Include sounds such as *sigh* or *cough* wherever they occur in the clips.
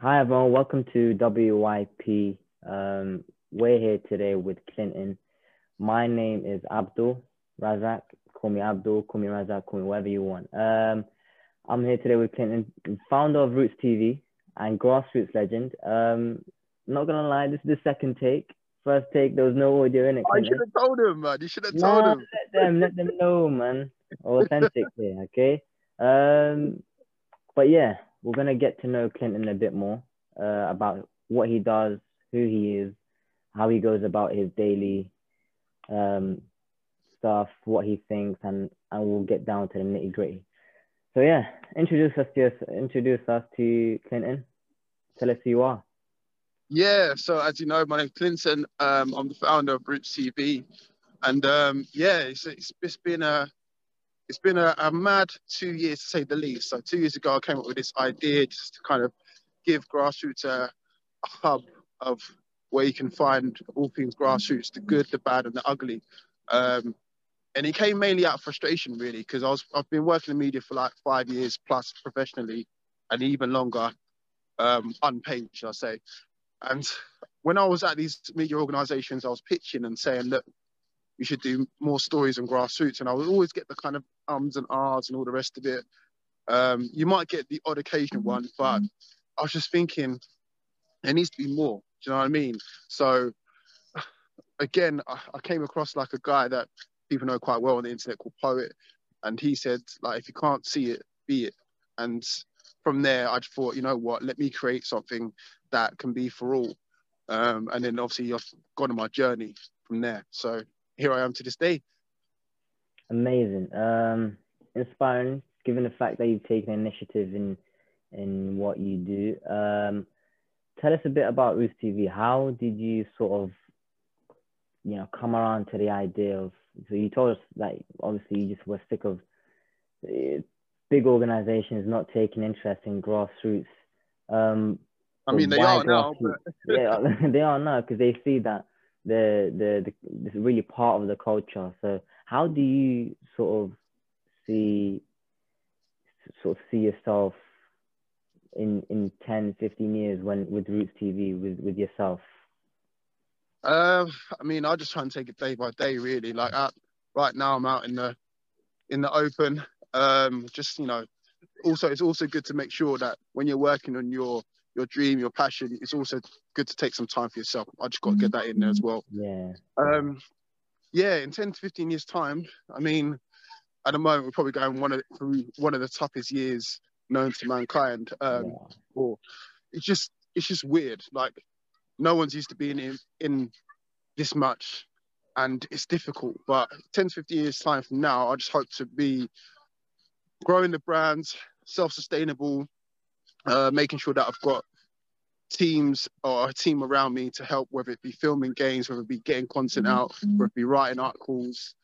Hi everyone, welcome to WYP. Um, we're here today with Clinton. My name is Abdul Razak. Call me Abdul, call me Razak, call me whatever you want. Um, I'm here today with Clinton, founder of Roots TV and grassroots legend. Um, not gonna lie, this is the second take. First take, there was no audio in it. I should have told him, man. You should have told Nah, him. let them, let them know, man. *laughs* Authentic here, okay? Um, but yeah, we're gonna get to know Clinton a bit more uh, about what he does, who he is, how he goes about his daily um, stuff, what he thinks, and and we'll get down to the nitty gritty. So yeah, introduce us to introduce us to Clinton. Tell us who you are. Yeah, so as you know, my name's Clinton. Um, I'm the founder of Roots TV, and um, yeah, it's it's been a it's been a, a mad two years to say the least. So two years ago, I came up with this idea just to kind of give grassroots a, a hub of where you can find all things grassroots, the good, the bad, and the ugly. Um, and it came mainly out of frustration, really, because I was I've been working in media for like five years plus professionally, and even longer, um, unpaid, shall I say. And when I was at these media organisations, I was pitching and saying, look, we should do more stories on grassroots, and I would always get the kind of ums and ahs and all the rest of it. Um, you might get the odd occasional one, but I was just thinking there needs to be more. Do you know what I mean? So *sighs* again, I, I came across like a guy that people know quite well on the internet called Poet, and he said like if you can't see it, be it. And from there, I thought, you know what, let me create something that can be for all. Um, and then obviously I've gone on my journey from there. So here I am to this day. Amazing. Um, inspiring, given the fact that you've taken initiative in in what you do. Um, tell us a bit about Roots TV. How did you sort of, you know, come around to the idea of? So you told us that obviously you just were sick of uh, big organizations not taking interest in grassroots. Um, I mean, they are now, but *laughs* they are, *laughs* they are now because they see that the the the this is really part of the culture. So how do you sort of see sort of see yourself in in 10 15 years when with roots tv with with yourself Um, I mean, I just try and take it day by day, really. Like out, right now, I'm out in the in the open. Um, just you know, also it's also good to make sure that when you're working on your your dream, your passion, it's also good to take some time for yourself. I just got to get that in there as well. yeah Um, yeah, in 10 to 15 years' time, I mean, at the moment, we're probably going one of through one of the toughest years known to mankind. Um, yeah. or it's just it's just weird. Like no one's used to being in in this much, and it's difficult. But 10 to 15 years time from now, I just hope to be growing the brands, self-sustainable, uh, making sure that I've got teams or a team around me to help, whether it be filming games, whether it be getting content out, whether it be writing articles,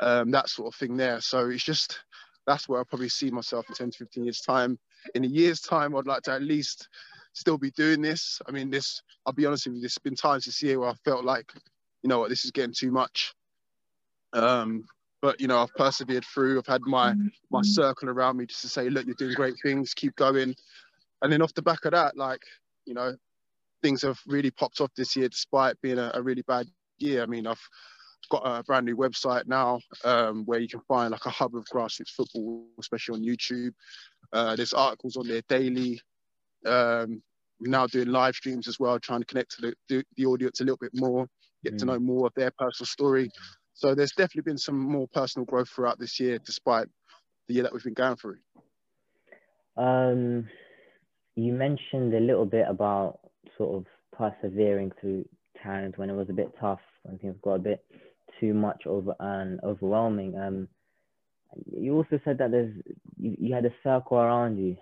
um, that sort of thing there. So it's just that's where I probably see myself in 10 to 15 years time. In a year's time, I'd like to at least still be doing this. I mean, this, I'll be honest with you, there's been times this year where I felt like, you know what, this is getting too much. Um, but you know, I've persevered through. I've had my my circle around me just to say, look, you're doing great things, keep going. And then off the back of that, like, you know, things have really popped off this year despite being a, a really bad year. I mean, I've got a brand new website now um, where you can find like a hub of grassroots football, especially on YouTube. Uh, there's articles on there daily. Um, we're now doing live streams as well, trying to connect to the, the, the audience a little bit more, get to Mm. know more of their personal story. So there's definitely been some more personal growth throughout this year, despite the year that we've been going through. um you mentioned a little bit about sort of persevering through times when it was a bit tough when things got a bit too much over and overwhelming um you also said that there's you, you had a circle around you.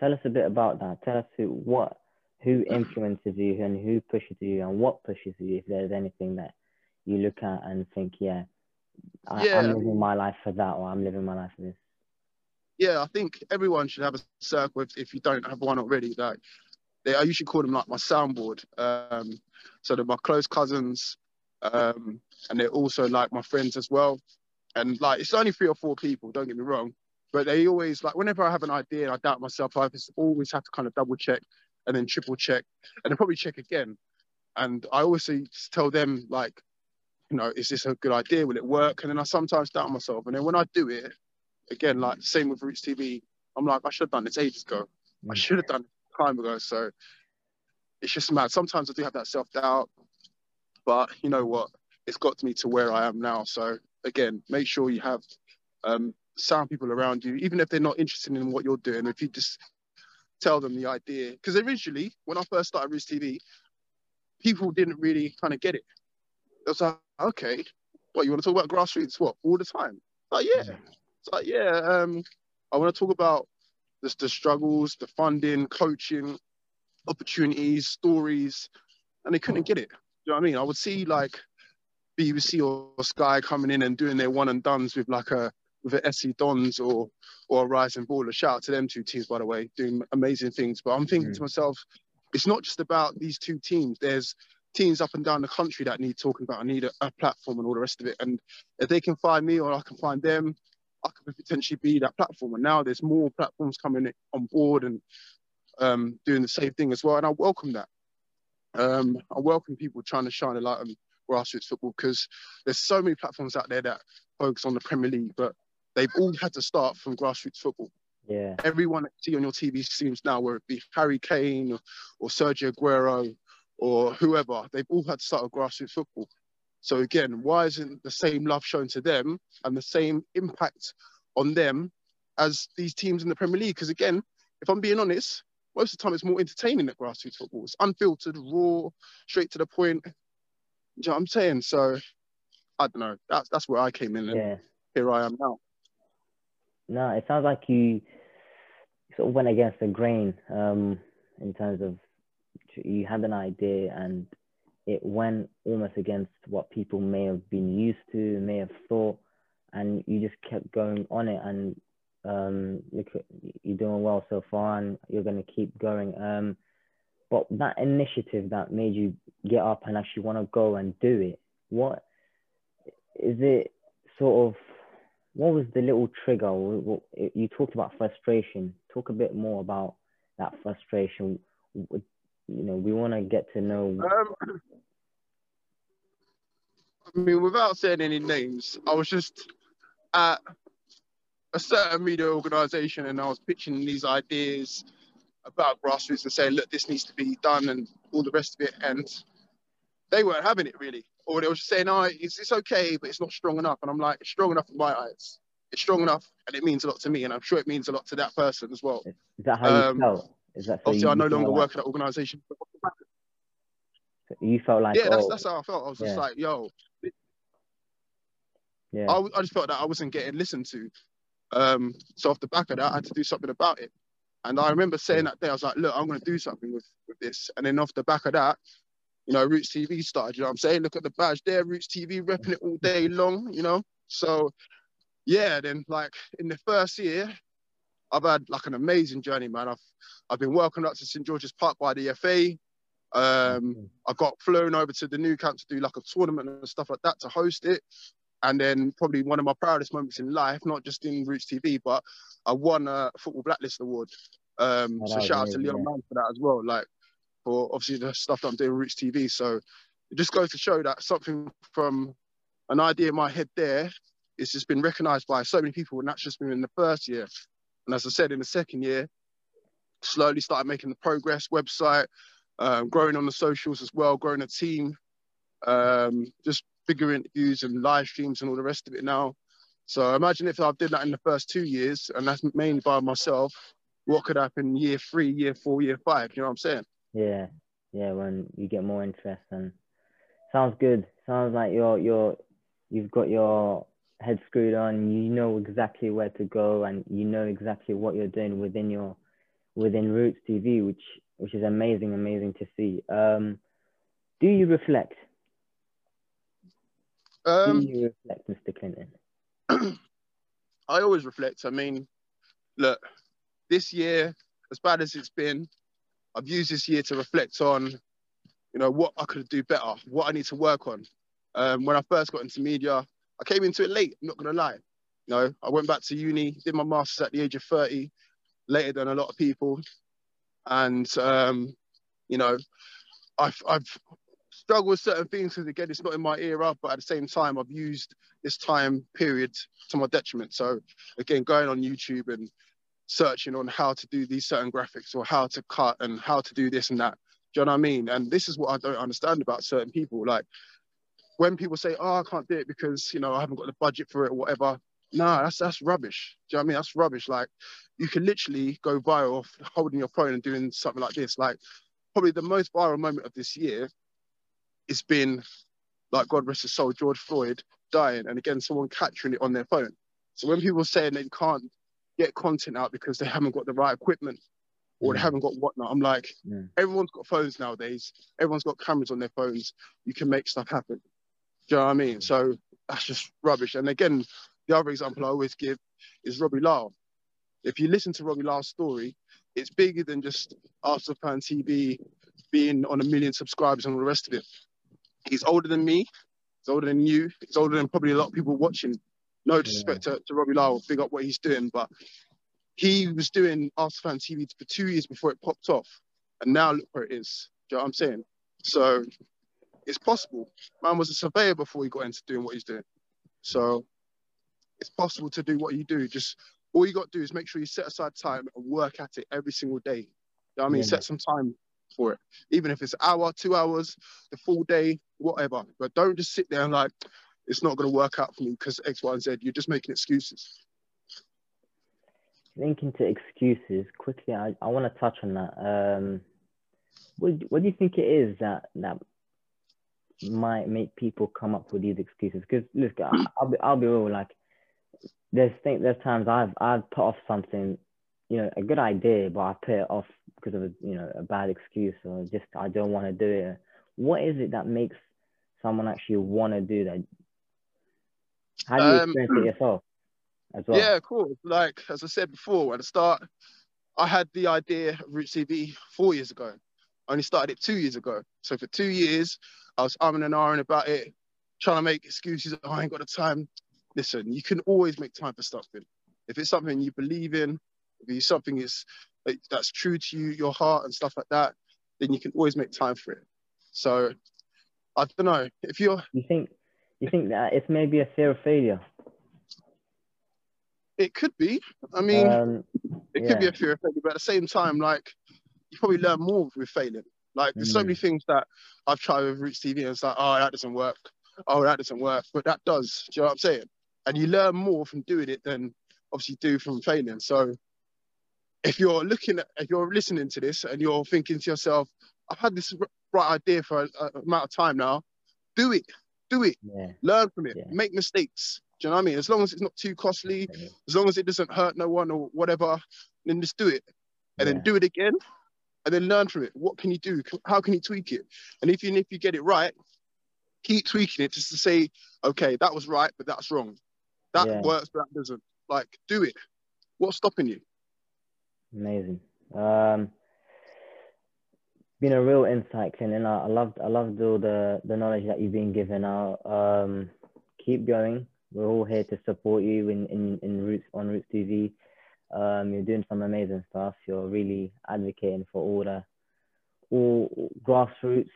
Tell us a bit about that. Tell us who what who influences you and who pushes you and what pushes you if there's anything that you look at and think yeah, I, Yeah. i'm living my life for that or i'm living my life for this yeah, I think everyone should have a circle if, if you don't have one already. Like they, I usually call them like my soundboard. Um, so they're my close cousins, um, and they're also like my friends as well. And like it's only three or four people. Don't get me wrong, but they always like whenever I have an idea and I doubt myself, I just always have to kind of double check and then triple check, and then probably check again. And I always tell them like, you know, is this a good idea? Will it work? And then I sometimes doubt myself. And then when I do it, again, like same with Roots TV, I'm like, I should have done this ages ago. I mm. should have done it time ago. So it's just mad. Sometimes I do have that self doubt, but you know what? It's got me to where I am now. So again, make sure you have um, sound people around you, even if they're not interested in what you're doing. If you just tell them the idea, because originally when I first started Roots TV, people didn't really kind of get it. It was like, okay, what you want to talk about grassroots? What all the time? Like yeah, it's like yeah. Um, I want to talk about the, the struggles, the funding, coaching, opportunities, stories, and they couldn't get it. You know what I mean? I would see like BBC or Sky coming in and doing their one and duns with like a with an SE Dons or or a Rising Baller. Shout out to them two teams, by the way, doing amazing things. But I'm thinking mm. to myself, it's not just about these two teams. There's teams up and down the country that need talking about. I need a, a platform and all the rest of it. And if they can find me or I can find them, I could potentially be that platform. And now there's more platforms coming on board and um, doing the same thing as well. And I welcome that. Um, I welcome people trying to shine a light on grassroots football because there's so many platforms out there that focus on the Premier League, but they've all had to start from grassroots football. Yeah. Everyone that you see on your TV streams now, whether it be Harry Kane or, or Sergio Aguero or whoever, they've all had to start with grassroots football. So again, why isn't the same love shown to them and the same impact on them as these teams in the Premier League? Because again, if I'm being honest, most of the time it's more entertaining at grassroots football. It's unfiltered, raw, straight to the point. Do you know what I'm saying? So I don't know. That's that's where I came in and yeah. here I am now. No, it sounds like you sort of went against the grain um, in terms of you had an idea and it went almost against what people may have been used to, may have thought, and you just kept going on it. And um, you're doing well so far, and you're going to keep going. Um, but that initiative that made you get up and actually want to go and do it, what is it? Sort of what was the little trigger? You talked about frustration. Talk a bit more about that frustration. You know, we want to get to know. Um, I mean, without saying any names, I was just at a certain media organization and I was pitching these ideas about grassroots and saying, look, this needs to be done and all the rest of it. And they weren't having it really or they were just saying, "Oh, it's, it's okay, but it's not strong enough." And I'm like, "It's strong enough in my eyes. It's strong enough, and it means a lot to me, and I'm sure it means a lot to that person as well." Is that how um, you felt? Is that obviously I no longer work at that organisation. You felt like yeah, that's, oh, that's how I felt. I was just like, "Yo." Yeah. I, I just felt that I wasn't getting listened to. Um, so off the back of that, I had to do something about it. And I remember saying that day, I was like, look, I'm going to do something with, with this. And then off the back of that, you know, Roots TV started, you know what I'm saying? Look at the badge there, Roots TV repping it all day long, you know? So yeah, then like in the first year, I've had like an amazing journey, man. I've I've been welcomed up to St George's Park by the FA. Um. I got flown over to the Nou Camp to do like a tournament and stuff like that to host it. And then probably one of my proudest moments in life, not just in Roots TV, but I won a Football Blacklist Award. Um, oh, so shout out to Leon yeah. Mann for that as well. Like for obviously the stuff that I'm doing Roots TV. So it just goes to show that something from an idea in my head there it's just been recognized by so many people and that's just been in the first year. And as I said, in the second year, slowly started making the progress website, um, growing on the socials as well, growing a team, um, just bigger interviews and live streams and all the rest of it now. So imagine if I did that in the first two years, and that's mainly by myself, what could happen year three, year four, year five? You know what I'm saying? Yeah, yeah. When you get more interest, and sounds good. Sounds like you're you're you've got your head screwed on. You know exactly where to go, and you know exactly what you're doing within your within Roots TV, which which is amazing, amazing to see. Um, do you reflect? Um, do you reflect, Mr. Clinton? *clears throat* I always reflect. I mean, look, this year, as bad as it's been, I've used this year to reflect on, you know, what I could do better, what I need to work on. Um, when I first got into media, I came into it late. I'm not gonna lie. You know, I went back to uni, did my masters at the age of 30, later than a lot of people. and um, you know, I've I've struggled with certain things because again, it's not in my era, but at the same time, I've used this time period to my detriment. So again, going on YouTube and searching on how to do these certain graphics or how to cut and how to do this and that. Do you know what I mean? And this is what I don't understand about certain people. Like when people say, "Oh, I can't do it because you know I haven't got the budget for it or whatever," no, that's that's rubbish. Do you know what I mean? That's rubbish. Like you can literally go viral off holding your phone and doing something like this. Like probably the most viral moment of this year, it's been like God rest his soul, George Floyd dying, and again someone capturing it on their phone. So when people are saying they can't get content out because they haven't got the right equipment or they mm. haven't got whatnot, I'm like, Yeah. everyone's got phones nowadays. Everyone's got cameras on their phones. You can make stuff happen. Do you know what I mean? So that's just rubbish. And again, the other example I always give is Robbie Lyle. If you listen to Robbie Lyle's story, it's bigger than just Arsenal Fan TV being on a million subscribers and all the rest of it. He's older than me. He's older than you. He's older than probably a lot of people watching. No disrespect to, to Robbie Lyle, big up what he's doing, but he was doing Arsenal Fan TV for two years before it popped off. And now look where it is. Do you know what I'm saying? So it's possible. Man was a surveyor before he got into doing what he's doing. So it's possible to do what you do. Just all you got to do is make sure you set aside time and work at it every single day. You know what I mean? Yeah. Set some time for it. Even if it's an hour, two hours, the full day, whatever. But don't just sit there and like, it's not going to work out for me because X, Y, and Z. You're just making excuses. Linking to excuses quickly, I, I want to touch on that. Um, what what do you think it is that that might make people come up with these excuses? Because look, I, I'll be I'll be real. Like there's think there's times I've I've put off something, you know, a good idea, but I put it off because of a you know a bad excuse or just I don't want to do it. What is it that makes someone actually want to do that? How do you Um, experience it *clears throat* yourself as well? Yeah, cool. Like as I said before, at the start, I had the idea of Roots TV four years ago. I only started it two years ago. So for two years, I was umming and ahhing about it, trying to make excuses. Oh, I ain't got the time. Listen, you can always make time for something. If it's something you believe in, if it's something is that's true to you, your heart and stuff like that, then you can always make time for it. So I don't know if you're. You think you think that it's maybe a fear of failure? It could be. I mean. um, It could be a fear of failure, but at the same time, like you probably learn more with failing. Like there's so Mm. many things that I've tried with Roots TV and it's like, oh, that doesn't work. Oh, that doesn't work. But that does. Do you know what I'm saying? And you learn more from doing it than obviously do from failing. So if you're looking at, if you're listening to this and you're thinking to yourself, I've had this right idea for a, amount of time now, do it. Do it. yeah, Learn from it. Yeah. Make mistakes. Do you know what I mean? As long as it's not too costly, as long as it doesn't hurt no one or whatever, then just do it and then do it again and then learn from it. What can you do? How can you tweak it? And if you if you get it right, keep tweaking it just to say, okay, that was right, but that's wrong. That Yeah. works, but that doesn't. Like, do it. What's stopping you? Amazing. Um, been a real insight, Clint, and I, I loved I loved all the the knowledge that you've been given out. Um, keep going. We're all here to support you in in, in Roots on Roots TV. Um, you're doing some amazing stuff. You're really advocating for all the all grassroots.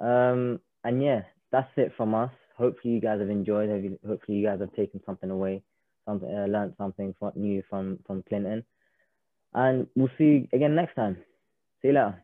Um, and yeah, that's it from us. Hopefully you guys have enjoyed. Hopefully you guys have taken something away, something uh, learned something new from from Clinton. And we'll see you again next time. See you later.